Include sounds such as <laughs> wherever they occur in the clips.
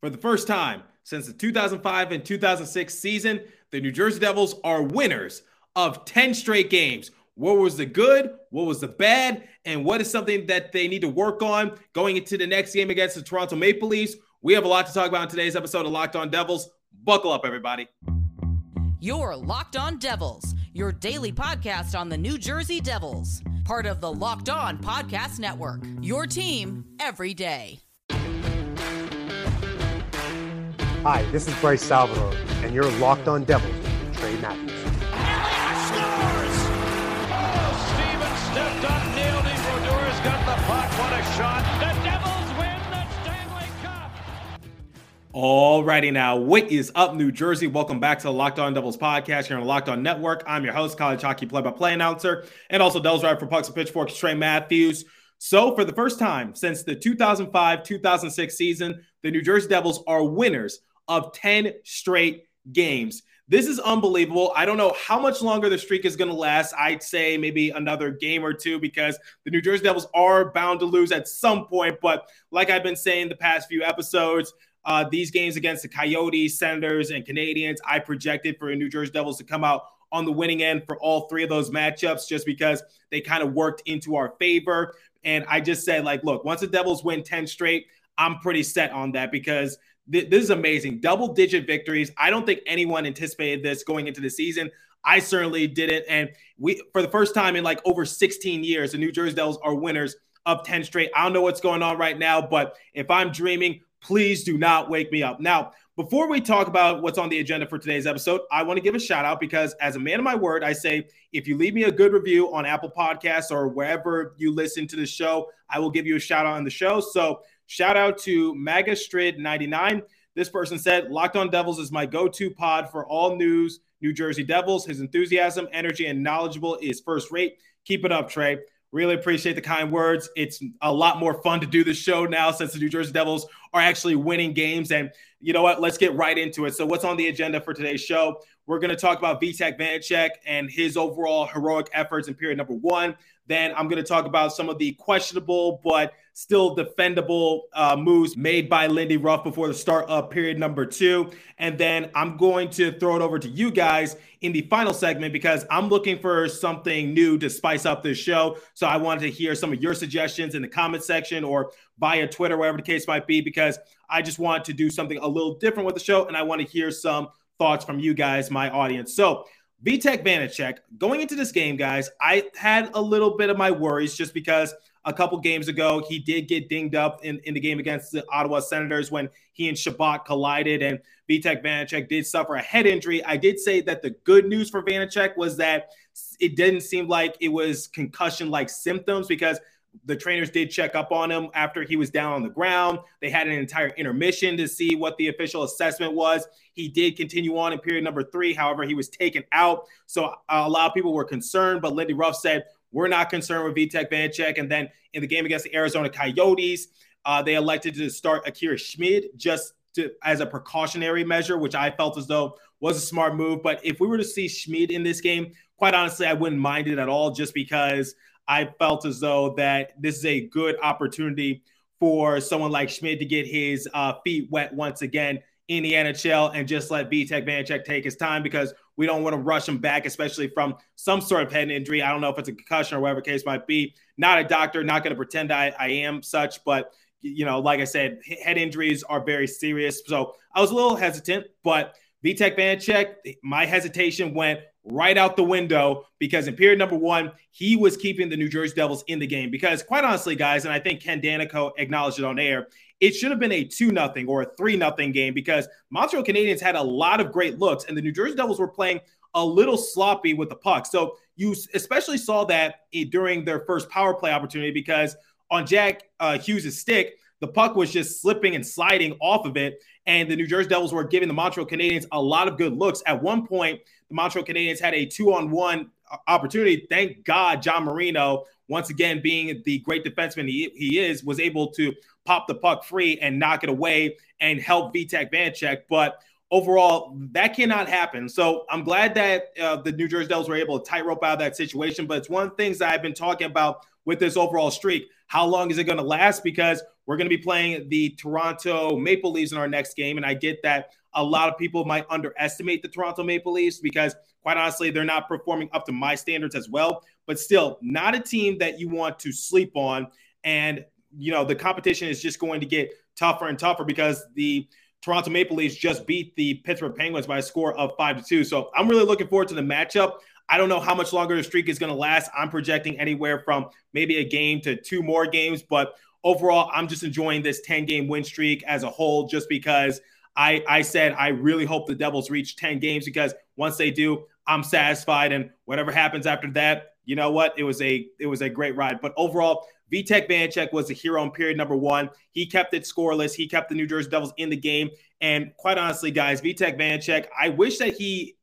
For the first time since the 2005 and 2006 season, the New Jersey Devils are winners of 10 straight games. What was the good? What was the bad? And what is something that they need to work on going into the next game against the Toronto Maple Leafs? We have a lot to talk about in today's episode of Locked On Devils. Buckle up, everybody. Your Locked On Devils, your daily podcast on the New Jersey Devils, part of the Locked On Podcast Network. Your team every day. Hi, this is Bryce Salvador, and you're locked on Devils with Trey Matthews. Alrighty now, what is up, New Jersey? Welcome back to the Locked On Devils podcast here on the Locked On Network. I'm your host, college hockey play-by-play announcer, and also Devils writer for Pucks and Pitchforks, Trey Matthews. So, for the first time since the 2005-2006 season, the New Jersey Devils are winners of 10 straight games. This is unbelievable. I don't know how much longer the streak is going to last. I'd say maybe another game or two because the New Jersey Devils are bound to lose at some point. But like I've been saying the past few episodes, uh, these games against the Coyotes, Senators, and Canadiens, I projected for the New Jersey Devils to come out on the winning end for all three of those matchups just because they kind of worked into our favor. And I just said, like, look, once the Devils win 10 straight, I'm pretty set on that because this is amazing. Double digit victories. I don't think anyone anticipated this going into the season. I certainly didn't. And we, for the first time in like over 16 years, the New Jersey Devils are winners of 10 straight. I don't know what's going on right now, but if I'm dreaming, please do not wake me up. Now, before we talk about what's on the agenda for today's episode, I want to give a shout out because, as a man of my word, I say if you leave me a good review on Apple Podcasts or wherever you listen to the show, I will give you a shout out on the show. So, Shout out to Magastrid99. This person said, Locked on Devils is my go to pod for all news New Jersey Devils. His enthusiasm, energy, and knowledgeable is first rate. Keep it up, Trey. Really appreciate the kind words. It's a lot more fun to do the show now since the New Jersey Devils are actually winning games. And you know what? Let's get right into it. So, what's on the agenda for today's show? We're going to talk about Vitek Vanecek and his overall heroic efforts in period number one. Then I'm going to talk about some of the questionable but still defendable uh, moves made by Lindy Ruff before the start of period number two. And then I'm going to throw it over to you guys in the final segment because I'm looking for something new to spice up this show. So I wanted to hear some of your suggestions in the comment section or via Twitter, wherever the case might be, because I just want to do something a little different with the show. And I want to hear some thoughts from you guys, my audience. So Vitek Vanecek, going into this game, guys, I had a little bit of my worries just because a couple games ago he did get dinged up in, in the game against the Ottawa Senators when he and Chabot collided, and Vitek Vanecek did suffer a head injury. I did say that the good news for Vanecek was that it didn't seem like it was concussion like symptoms because – the trainers did check up on him after he was down on the ground. They had an entire intermission to see what the official assessment was. He did continue on in period number three. However, he was taken out. So a lot of people were concerned, but Lindy Ruff said, We're not concerned with Vitek Vanecek. And then in the game against the Arizona Coyotes, uh, they elected to start Akira Schmid just to, as a precautionary measure, which I felt as though was a smart move. But if we were to see Schmid in this game, quite honestly, I wouldn't mind it at all just because I felt as though that this is a good opportunity for someone like Schmid to get his uh, feet wet once again in the NHL and just let Vitek Vanecek take his time because we don't want to rush him back, especially from some sort of head injury. I don't know if it's a concussion or whatever case might be. Not a doctor, not going to pretend I, I am such, but you know, like I said, head injuries are very serious. So I was a little hesitant, but Vitek Vanecek, my hesitation went right out the window because in period number one, he was keeping the New Jersey Devils in the game. Because quite honestly, guys, and I think Ken Daneyko acknowledged it on air, it should have been a 2 nothing or a 3 nothing game because Montreal Canadiens had a lot of great looks and the New Jersey Devils were playing a little sloppy with the puck. So you especially saw that during their first power play opportunity because on Jack uh, Hughes' stick, the puck was just slipping and sliding off of it. And the New Jersey Devils were giving the Montreal Canadiens a lot of good looks. At one point, the Montreal Canadiens had a two on one opportunity. Thank God, John Marino, once again being the great defenseman he, he is, was able to pop the puck free and knock it away and help Vitek Vanecek. But overall, that cannot happen. So I'm glad that uh, the New Jersey Devils were able to tightrope out of that situation. But it's one of the things that I've been talking about with this overall streak. How long is it going to last? Because we're going to be playing the Toronto Maple Leafs in our next game. And I get that a lot of people might underestimate the Toronto Maple Leafs because, quite honestly, they're not performing up to my standards as well. But still, not a team that you want to sleep on. And, you know, the competition is just going to get tougher and tougher because the Toronto Maple Leafs just beat the Pittsburgh Penguins by a score of five to two. So I'm really looking forward to the matchup. I don't know how much longer the streak is going to last. I'm projecting anywhere from maybe a game to two more games, but overall, I'm just enjoying this 10 game win streak as a whole, just because I, I said I really hope the Devils reach 10 games because once they do, I'm satisfied. And whatever happens after that, you know what? It was a it was a great ride. But overall, Vitek Vanecek was a hero in period number one. He kept it scoreless. He kept the New Jersey Devils in the game. And quite honestly, guys, Vitek Vanecek, I wish that he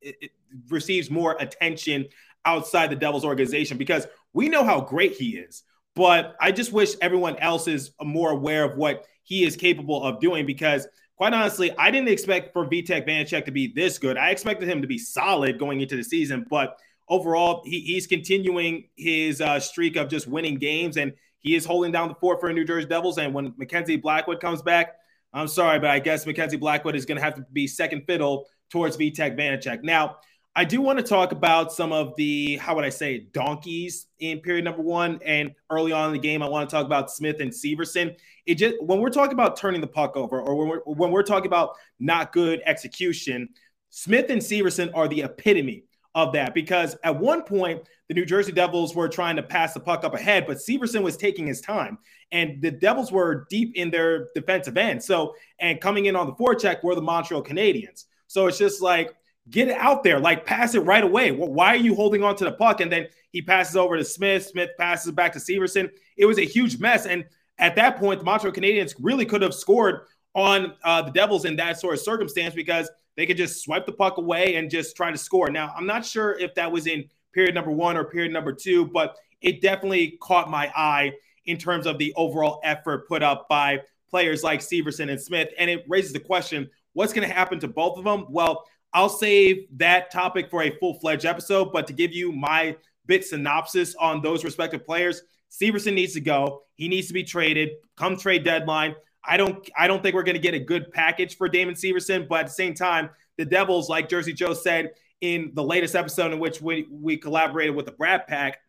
receives more attention outside the Devils organization because we know how great he is. But I just wish everyone else is more aware of what he is capable of doing because quite honestly, I didn't expect for Vitek Vanecek to be this good. I expected him to be solid going into the season, but overall, he, he's continuing his uh, streak of just winning games and he is holding down the fort for New Jersey Devils. And when Mackenzie Blackwood comes back, I'm sorry, but I guess Mackenzie Blackwood is going to have to be second fiddle towards Vitek Vanecek. Now, I do want to talk about some of the, how would I say, donkeys in period number one. And early on in the game, I want to talk about Smith and Severson. It just, when we're talking about turning the puck over or when we're, when we're talking about not good execution, Smith and Severson are the epitome of that because at one point, the New Jersey Devils were trying to pass the puck up ahead, but Severson was taking his time. And the Devils were deep in their defensive end. So, and coming in on the forecheck were the Montreal Canadiens. So it's just like, get it out there, like pass it right away. Why are you holding on to the puck? And then he passes over to Smith. Smith passes back to Severson. It was a huge mess. And at that point, the Montreal Canadiens really could have scored on uh, the Devils in that sort of circumstance because they could just swipe the puck away and just try to score. Now, I'm not sure if that was in period number one or period number two, but it definitely caught my eye in terms of the overall effort put up by players like Severson and Smith. And it raises the question what's going to happen to both of them? Well, I'll save that topic for a full fledged episode, but to give you my bit synopsis on those respective players, Severson needs to go. He needs to be traded come trade deadline. I don't I don't think we're going to get a good package for Damon Severson, but at the same time, the Devils, like Jersey Joe said in the latest episode in which we, we collaborated with the Brad Pack,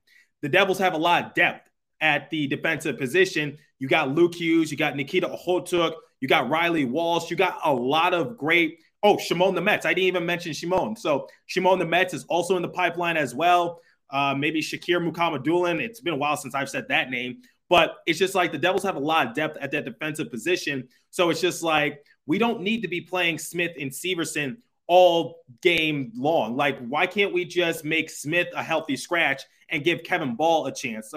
the Devils have a lot of depth at the defensive position. You got Luke Hughes, you got Nikita Okhotyuk, you got Reilly Walsh, you got a lot of great Oh, Šimon Nemec. I didn't even mention Šimon. So Šimon Nemec is also in the pipeline as well. Uh, maybe Shakir Mukhamadullin. It's been a while since I've said that name, but it's just like the Devils have a lot of depth at that defensive position. So it's just like we don't need to be playing Smith and Severson all game long. Like, why can't we just make Smith a healthy scratch and give Kevin Bahl a chance,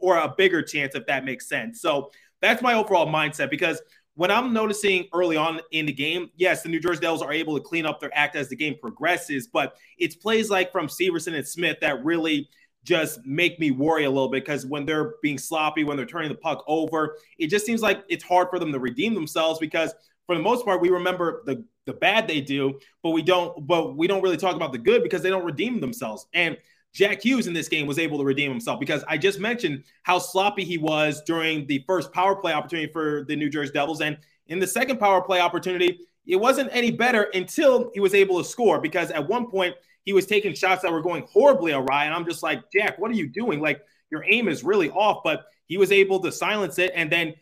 or a bigger chance, if that makes sense? So that's my overall mindset because what I'm noticing early on in the game, yes, the New Jersey Devils are able to clean up their act as the game progresses, but it's plays like from Severson and Smith that really just make me worry a little bit because when they're being sloppy, when they're turning the puck over, it just seems like it's hard for them to redeem themselves because for the most part, we remember the the bad they do, but we don't but we don't really talk about the good because they don't redeem themselves. And Jack Hughes in this game was able to redeem himself because I just mentioned how sloppy he was during the first power play opportunity for the New Jersey Devils. And in the second power play opportunity, it wasn't any better until he was able to score because at one point he was taking shots that were going horribly awry. And I'm just like, Jack, what are you doing? Like your aim is really off, but he was able to silence it. And then,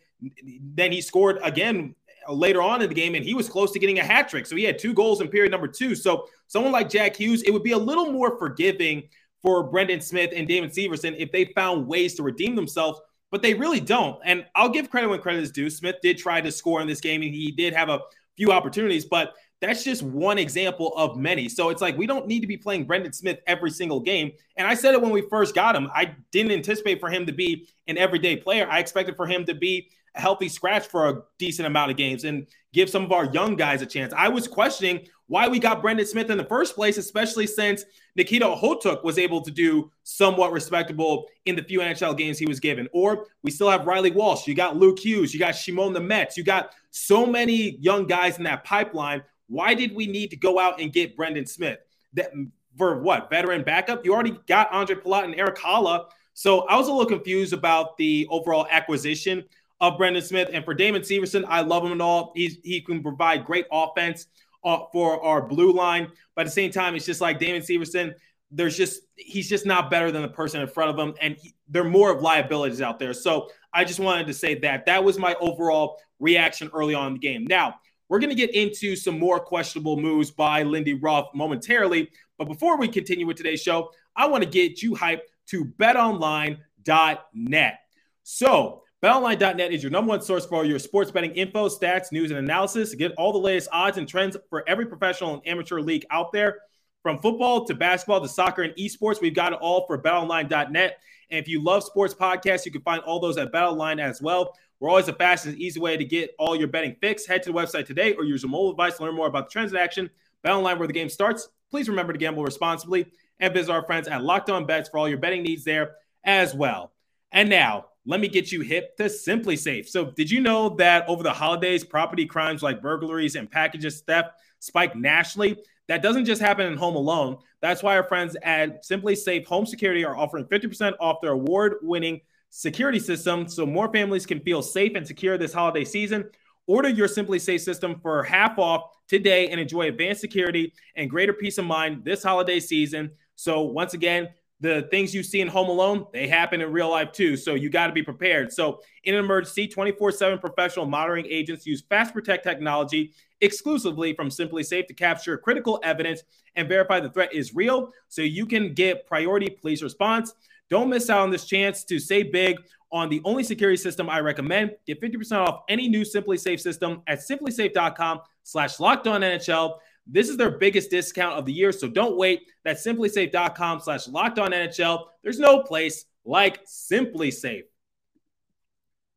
then he scored again later on in the game, and he was close to getting a hat trick. So he had two goals in period number two. So someone like Jack Hughes, it would be a little more forgiving for Brendan Smith and Damon Severson if they found ways to redeem themselves, but they really don't. And I'll give credit when credit is due. Smith did try to score in this game, and he did have a few opportunities, but that's just one example of many. So it's like we don't need to be playing Brendan Smith every single game. And I said it when we first got him. I didn't anticipate for him to be an everyday player. I expected for him to be a healthy scratch for a decent amount of games and give some of our young guys a chance. I was questioning why we got Brendan Smith in the first place, especially since Nikita Okhotyuk was able to do somewhat respectable in the few NHL games he was given. Or we still have Reilly Walsh. You got Luke Hughes. You got Šimon Nemec. You got so many young guys in that pipeline. Why did we need to go out and get Brendan Smith? That for what veteran backup? You already got Ondrej Palat and Erik Haula. So I was a little confused about the overall acquisition of Brendan Smith. And for Damon Severson, I love him and all. He's, he can provide great offense Uh, for our blue line. But at the same time, it's just like Damon Severson. There's just he's just not better than the person in front of him, and he, they're more of liabilities out there. So I just wanted to say that that was my overall reaction early on in the game. Now we're going to get into some more questionable moves by Lindy Ruff momentarily, but before we continue with today's show, I want to get you hyped to BetOnline.net. So BetOnline.net is your number one source for all your sports betting info, stats, news, and analysis. Get all the latest odds and trends for every professional and amateur league out there. From football to basketball to soccer and esports, we've got it all for BetOnline.net. And if you love sports podcasts, you can find all those at BetOnline as well. We're always the fastest and easy way to get all your betting fix. Head to the website today or use your mobile device to learn more about the trends in action. BetOnline, where the game starts. Please remember to gamble responsibly and visit our friends at Locked On Bets for all your betting needs there as well. And now, let me get you hip to SimpliSafe. So, did you know that over the holidays, property crimes like burglaries and packages theft spike nationally? That doesn't just happen in home alone. That's why our friends at SimpliSafe Home Security are offering 50% off their award winning security system so more families can feel safe and secure this holiday season. Order your SimpliSafe system for half off today and enjoy advanced security and greater peace of mind this holiday season. So, once again, the things you see in Home Alone, they happen in real life too. So you got to be prepared. So in an emergency, 24/7 professional monitoring agents use Fast Protect technology exclusively from SimpliSafe to capture critical evidence and verify the threat is real so you can get priority police response. Don't miss out on this chance to save big on the only security system I recommend. Get 50% off any new SimpliSafe system at simplisafe.com slash locked on NHL. This is their biggest discount of the year, so don't wait. That's simplisafe.com slash locked on NHL. There's no place like SimpliSafe.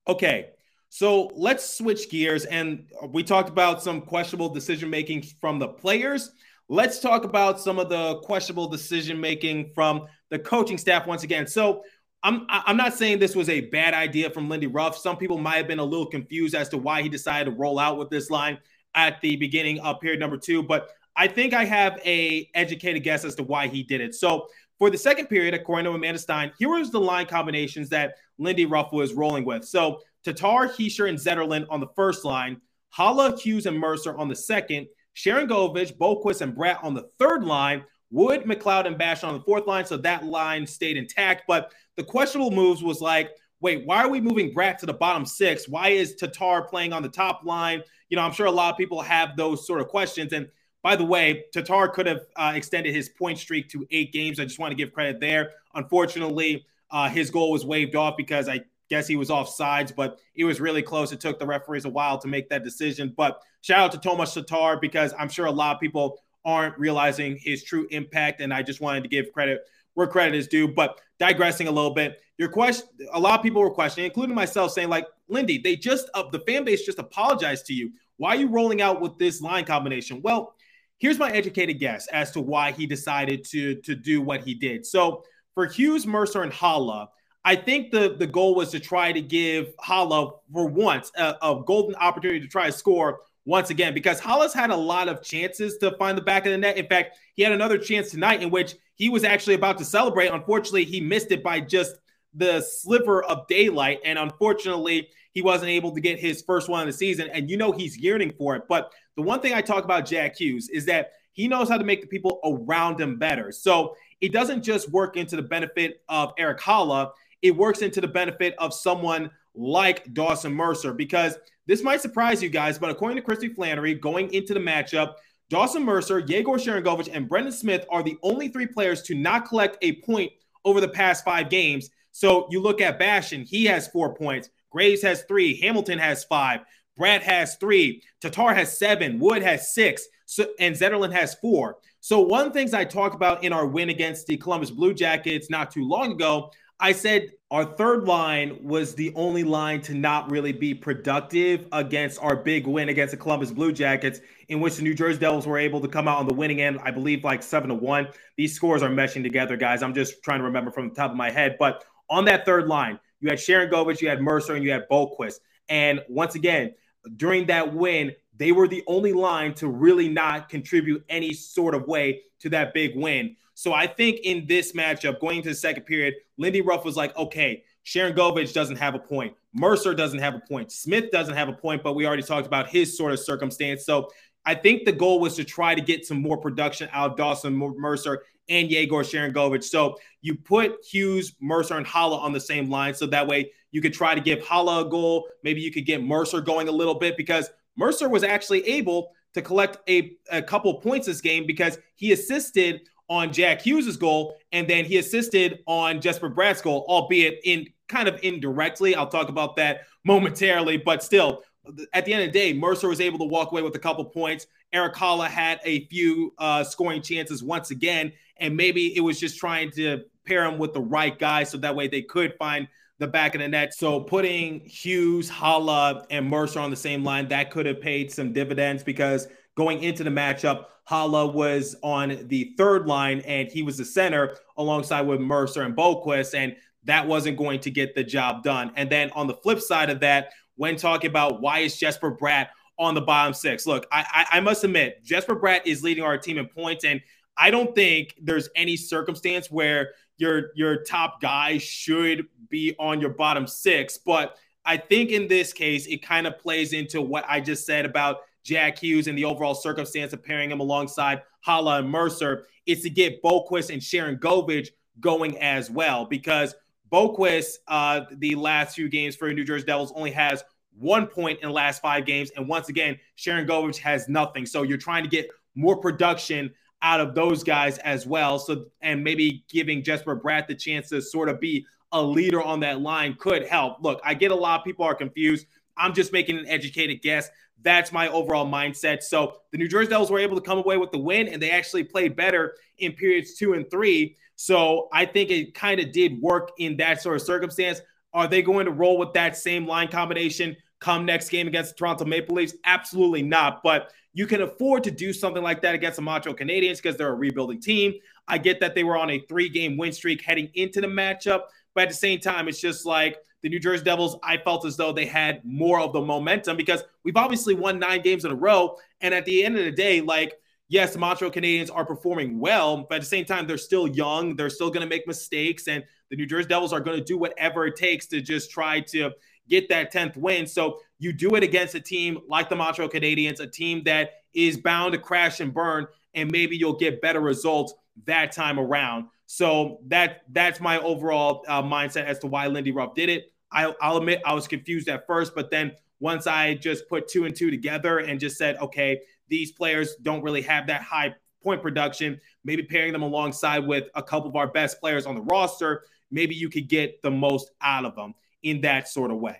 Okay, so let's switch gears. And we talked about some questionable decision making from the players. Let's talk about some of the questionable decision making from the coaching staff once again. So I'm I'm not saying this was a bad idea from Lindy Ruff. Some people might have been a little confused as to why he decided to roll out with this line at the beginning of period number two, but I think I have a educated guess as to why he did it. So for the second period, according to Amanda Stein, here was the line combinations that Lindy Ruff was rolling with. So Tatar, Hischier, and Zetterlund on the first line, Haula, Hughes, and Mercer on the second, Sharangovich, Boqvist, and Bratt on the third line, Wood, McLeod, and Bash on the fourth line. So that line stayed intact. But the questionable moves was like, wait, why are we moving Bratt to the bottom six? Why is Tatar playing on the top line? You know, I'm sure a lot of people have those sort of questions. And by the way, Tatar could have uh, extended his point streak to eight games. I just want to give credit there. Unfortunately, uh, his goal was waved off because I guess he was off sides, but it was really close. It took the referees a while to make that decision. But shout out to Tomas Tatar because I'm sure a lot of people aren't realizing his true impact. And I just wanted to give credit where credit is due. But digressing a little bit, your question, a lot of people were questioning, including myself, saying like, Lindy, they just uh, the fan base just apologized to you. Why are you rolling out with this line combination? Well, here's my educated guess as to why he decided to to do what he did. So for Hughes, Mercer, and Haula, I think the the goal was to try to give Haula for once a, a golden opportunity to try to score once again because Haula's had a lot of chances to find the back of the net. In fact, he had another chance tonight in which he was actually about to celebrate. Unfortunately, he missed it by just the sliver of daylight. And unfortunately, he wasn't able to get his first one of the season. And you know he's yearning for it. But the one thing I talk about Jack Hughes is that he knows how to make the people around him better. So it doesn't just work into the benefit of Erik Haula, it works into the benefit of someone like Dawson Mercer because this might surprise you guys, but according to Christy Flannery, going into the matchup, Dawson Mercer, Yegor Sharangovich, and Brendan Smith are the only three players to not collect a point over the past five games. So you look at Bastian, he has four points. Graves has three. Hamilton has five. Bratt has three. Tatar has seven. Wood has six. So, and Zetterlund has four. So one of the things I talked about in our win against the Columbus Blue Jackets not too long ago, I said our third line was the only line to not really be productive against our big win against the Columbus Blue Jackets, in which the New Jersey Devils were able to come out on the winning end, I believe like seven to one. These scores are meshing together, guys. I'm just trying to remember from the top of my head. But on that third line, you had Sharangovich, you had Mercer, and you had Boqvist. And once again, during that win, they were the only line to really not contribute any sort of way to that big win. So I think in this matchup, going to the second period, Lindy Ruff was like, okay, Sharangovich doesn't have a point. Mercer doesn't have a point. Smith doesn't have a point, but we already talked about his sort of circumstance. So I think the goal was to try to get some more production out of Dawson Mercer and Yegor Sharangovich. So you put Hughes, Mercer, and Haula on the same line. So that way you could try to give Haula a goal. Maybe you could get Mercer going a little bit because Mercer was actually able to collect a, a couple points this game because he assisted on Jack Hughes's goal and then he assisted on Jesper Bratt's goal, albeit in kind of indirectly. I'll talk about that momentarily, but still, at the end of the day, Mercer was able to walk away with a couple points. Erik Haula had a few uh, scoring chances once again, and maybe it was just trying to pair him with the right guy so that way they could find the back of the net. So putting Hughes, Haula, and Mercer on the same line, that could have paid some dividends because going into the matchup, Haula was on the third line and he was the center alongside with Mercer and Boqvist, and that wasn't going to get the job done. And then on the flip side of that, when talking about why is Jesper Bratt on the bottom six, look, I, I, I must admit, Jesper Bratt is leading our team in points, and I don't think there's any circumstance where your your top guy should be on your bottom six. But I think in this case, it kind of plays into what I just said about Jack Hughes and the overall circumstance of pairing him alongside Haula and Mercer. It's to get Boqvist and Sharangovich going as well because Boqvist, uh, the last few games for New Jersey Devils, only has one point in the last five games. And once again, Sharangovich has nothing. So you're trying to get more production out of those guys as well. So, and maybe giving Jesper Bratt the chance to sort of be a leader on that line could help. Look, I get a lot of people are confused. I'm just making an educated guess. That's my overall mindset. So the New Jersey Devils were able to come away with the win, and they actually played better in periods two and three. So I think it kind of did work in that sort of circumstance. Are they going to roll with that same line combination come next game against the Toronto Maple Leafs? Absolutely not. But you can afford to do something like that against the Montreal Canadiens because they're a rebuilding team. I get that they were on a three game win streak heading into the matchup, but at the same time, it's just like the New Jersey Devils, I felt as though they had more of the momentum because we've obviously won nine games in a row. And at the end of the day, like, yes, the Montreal Canadiens are performing well, but at the same time, they're still young. They're still going to make mistakes. And the New Jersey Devils are going to do whatever it takes to just try to get that 10th win. So you do it against a team like the Montreal Canadiens, a team that is bound to crash and burn, and maybe you'll get better results that time around. So that that's my overall uh, mindset as to why Lindy Ruff did it. I, I'll admit I was confused at first, but then once I just put two and two together and just said, okay, these players don't really have that high point production. Maybe pairing them alongside with a couple of our best players on the roster, maybe you could get the most out of them in that sort of way.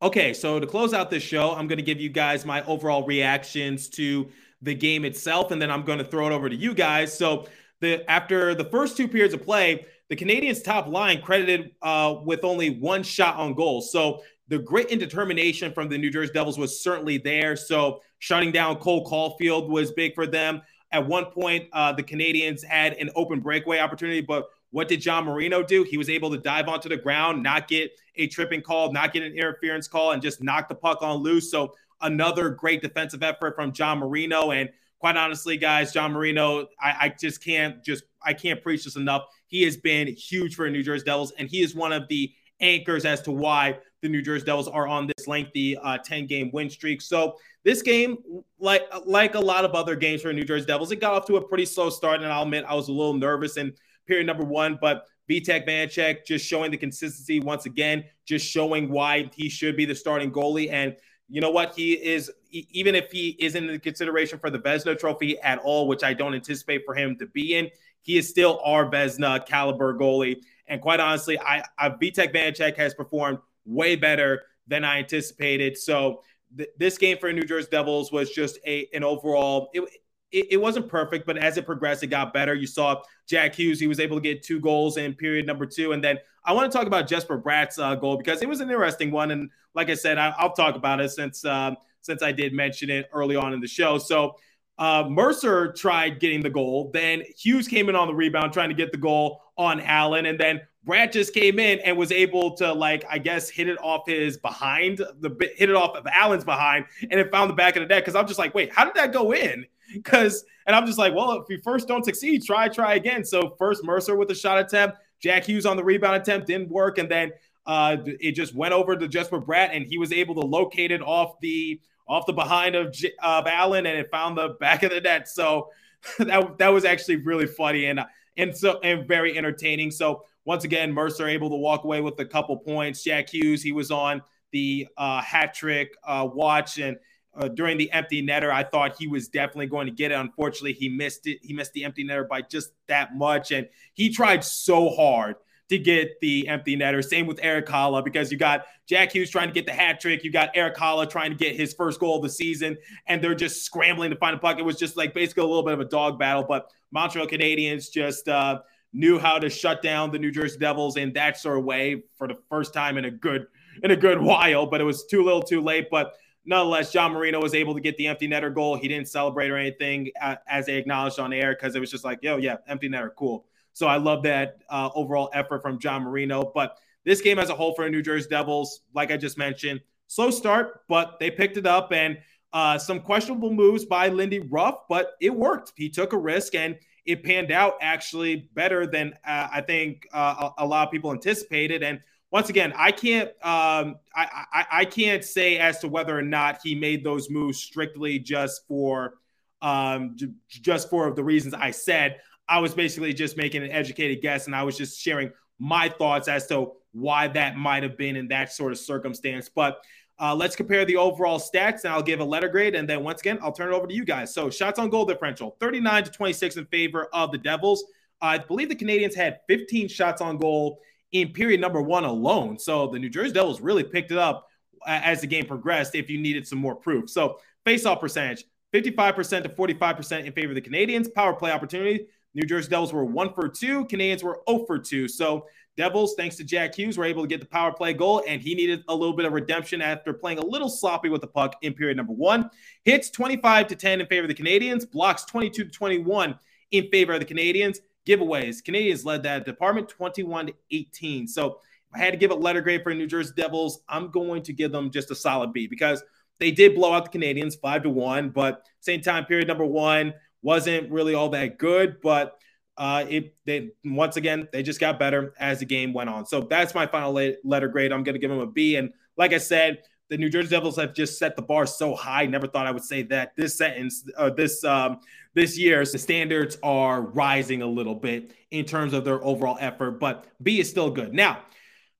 Okay, so to close out this show, I'm going to give you guys my overall reactions to the game itself, and then I'm going to throw it over to you guys. So, the after the first two periods of play, the Canadiens' top line credited uh, with only one shot on goal. So the grit and determination from the New Jersey Devils was certainly there. So shutting down Cole Caufield was big for them. At one point, uh, the Canadiens had an open breakaway opportunity, but what did John Marino do? He was able to dive onto the ground, not get a tripping call, not get an interference call, and just knock the puck on loose. So another great defensive effort from John Marino. And quite honestly, guys, John Marino, I, I just can't just I can't preach this enough. He has been huge for the New Jersey Devils, and he is one of the anchors as to why the New Jersey Devils are on this lengthy uh, 10 game win streak. So this game, like like a lot of other games for the New Jersey Devils, it got off to a pretty slow start, and I'll admit I was a little nervous in period number one, but Vitek Vanecek just showing the consistency once again, just showing why he should be the starting goalie. And you know what? He is, even if he isn't in consideration for the Vezina trophy at all, which I don't anticipate for him to be in, he is still our Vezina caliber goalie. And quite honestly, I, I Vitek Vanecek has performed way better than I anticipated. So th- this game for New Jersey Devils was just a an overall. It, it, it, wasn't perfect, but as it progressed, it got better. You saw Jack Hughes; he was able to get two goals in period number two, and then I want to talk about Jesper Bratt's uh, goal because it was an interesting one. And like I said, I, will talk about it since um, since I did mention it early on in the show. So uh, Mercer tried getting the goal, then Hughes came in on the rebound trying to get the goal on Allen, and then Bratt just came in and was able to like I guess hit it off his behind the hit it off of Allen's behind, and it found the back of the net because I'm just like, wait, how did that go in? Because, and I'm just like, well, if you first don't succeed, try, try again. So first Mercer with a shot attempt, Jack Hughes on the rebound attempt didn't work, and then uh, it just went over to Jesper Bratt, and he was able to locate it off the off the behind of of Allen, and it found the back of the net. So <laughs> that that was actually really funny and and so and very entertaining. So once again, Mercer able to walk away with a couple points. Jack Hughes, he was on the uh, hat trick uh, watch and uh, during the empty netter, I thought he was definitely going to get it. Unfortunately, he missed it. He missed the empty netter by just that much, and he tried so hard to get the empty netter. Same with Erik Haula because you got Jack Hughes trying to get the hat trick. You got Eric Haula trying to get his first goal of the season, and they're just scrambling to find a puck. It was just like basically a little bit of a dog battle, but Montreal Canadiens just uh, knew how to shut down the New Jersey Devils in that sort of way for the first time in a good in a good while. But it was too little, too late. But nonetheless, John Marino was able to get the empty netter goal. He didn't celebrate or anything uh, as they acknowledged on air because it was just like, yo, yeah, empty netter, cool. So I love that uh, overall effort from John Marino. But this game as a whole for the New Jersey Devils, like I just mentioned, slow start, but they picked it up and uh, some questionable moves by Lindy Ruff, but it worked. He took a risk and it panned out actually better than uh, I think uh, a, a lot of people anticipated. And once again, I can't um, I, I, I can't say as to whether or not he made those moves strictly just for um, j- just for the reasons I said. I was basically just making an educated guess and I was just sharing my thoughts as to why that might have been in that sort of circumstance. But uh, let's compare the overall stats and I'll give a letter grade. And then once again, I'll turn it over to you guys. So shots on goal differential 39 to 26 in favor of the Devils. I believe the Canadiens had 15 shots on goal in period number one alone. So the New Jersey Devils really picked it up as the game progressed if you needed some more proof. So face off percentage 55% to 45% in favor of the Canadiens. Power play opportunity New Jersey Devils were one for two. Canadiens were 0 for two. So Devils, thanks to Jack Hughes, were able to get the power play goal, and he needed a little bit of redemption after playing a little sloppy with the puck in period number one. Hits 25 to 10 in favor of the Canadiens, blocks 22 to 21 in favor of the Canadiens. Giveaways, Canadiens led that department 21 to 18. So I had to give a letter grade for New Jersey Devils, I'm going to give them just a solid B because they did blow out the Canadiens five to one, but same time period number one wasn't really all that good, but uh, it they once again they just got better as the game went on. So that's my final letter grade. I'm going to give them a B. And like I said, the New Jersey Devils have just set the bar so high. Never thought I would say that. This sentence, uh, this um, this year, the standards are rising a little bit in terms of their overall effort, but B is still good. Now,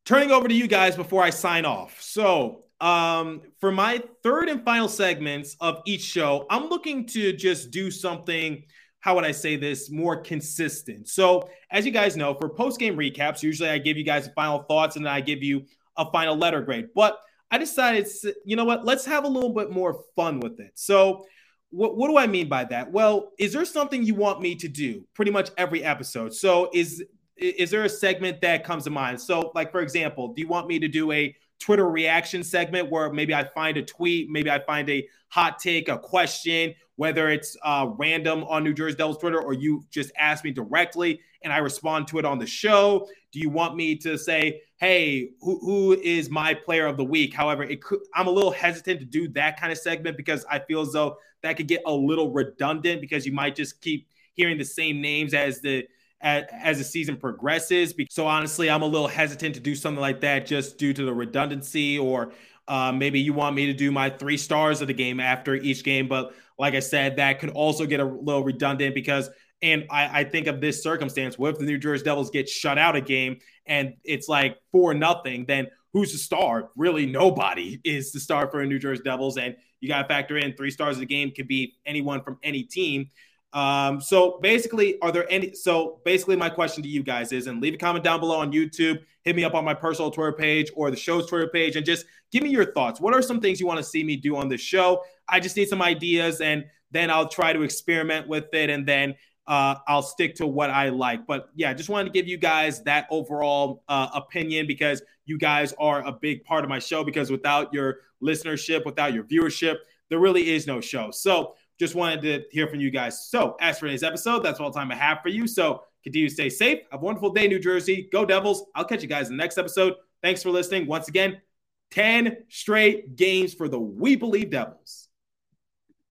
turning over to you guys before I sign off. So um, for my third and final segments of each show, I'm looking to just do something. How would I say this more consistent? So, as you guys know, for post game recaps, usually I give you guys final thoughts and then I give you a final letter grade. But I decided, you know what? Let's have a little bit more fun with it. So, what, what do I mean by that? Well, is there something you want me to do pretty much every episode? So, is is there a segment that comes to mind? So, like for example, do you want me to do a Twitter reaction segment where maybe I find a tweet, maybe I find a hot take, a question, whether it's uh, random on New Jersey Devils Twitter or you just ask me directly and I respond to it on the show. Do you want me to say, hey, who, who is my player of the week? However, it could, I'm a little hesitant to do that kind of segment because I feel as though that could get a little redundant because you might just keep hearing the same names as the as, the season progresses. So honestly, I'm a little hesitant to do something like that just due to the redundancy or uh, maybe you want me to do my three stars of the game after each game. But like I said, that could also get a little redundant because, and I, I think of this circumstance, what if the New Jersey Devils get shut out a game and it's like four nothing, then who's the star? Really, nobody is the star for the New Jersey Devils. And you got to factor in three stars of the game could be anyone from any team. Um, so basically, are there any? So basically, my question to you guys is, and leave a comment down below on YouTube, hit me up on my personal Twitter page or the show's Twitter page, and just give me your thoughts. What are some things you want to see me do on this show? I just need some ideas, and then I'll try to experiment with it, and then uh, I'll stick to what I like. But yeah, just wanted to give you guys that overall uh, opinion because you guys are a big part of my show. Because without your listenership, without your viewership, there really is no show. So just wanted to hear from you guys. So, as for today's episode, that's all the time I have for you. So, continue to stay safe. Have a wonderful day, New Jersey. Go Devils. I'll catch you guys in the next episode. Thanks for listening. Once again, 10 straight games for the We Believe Devils.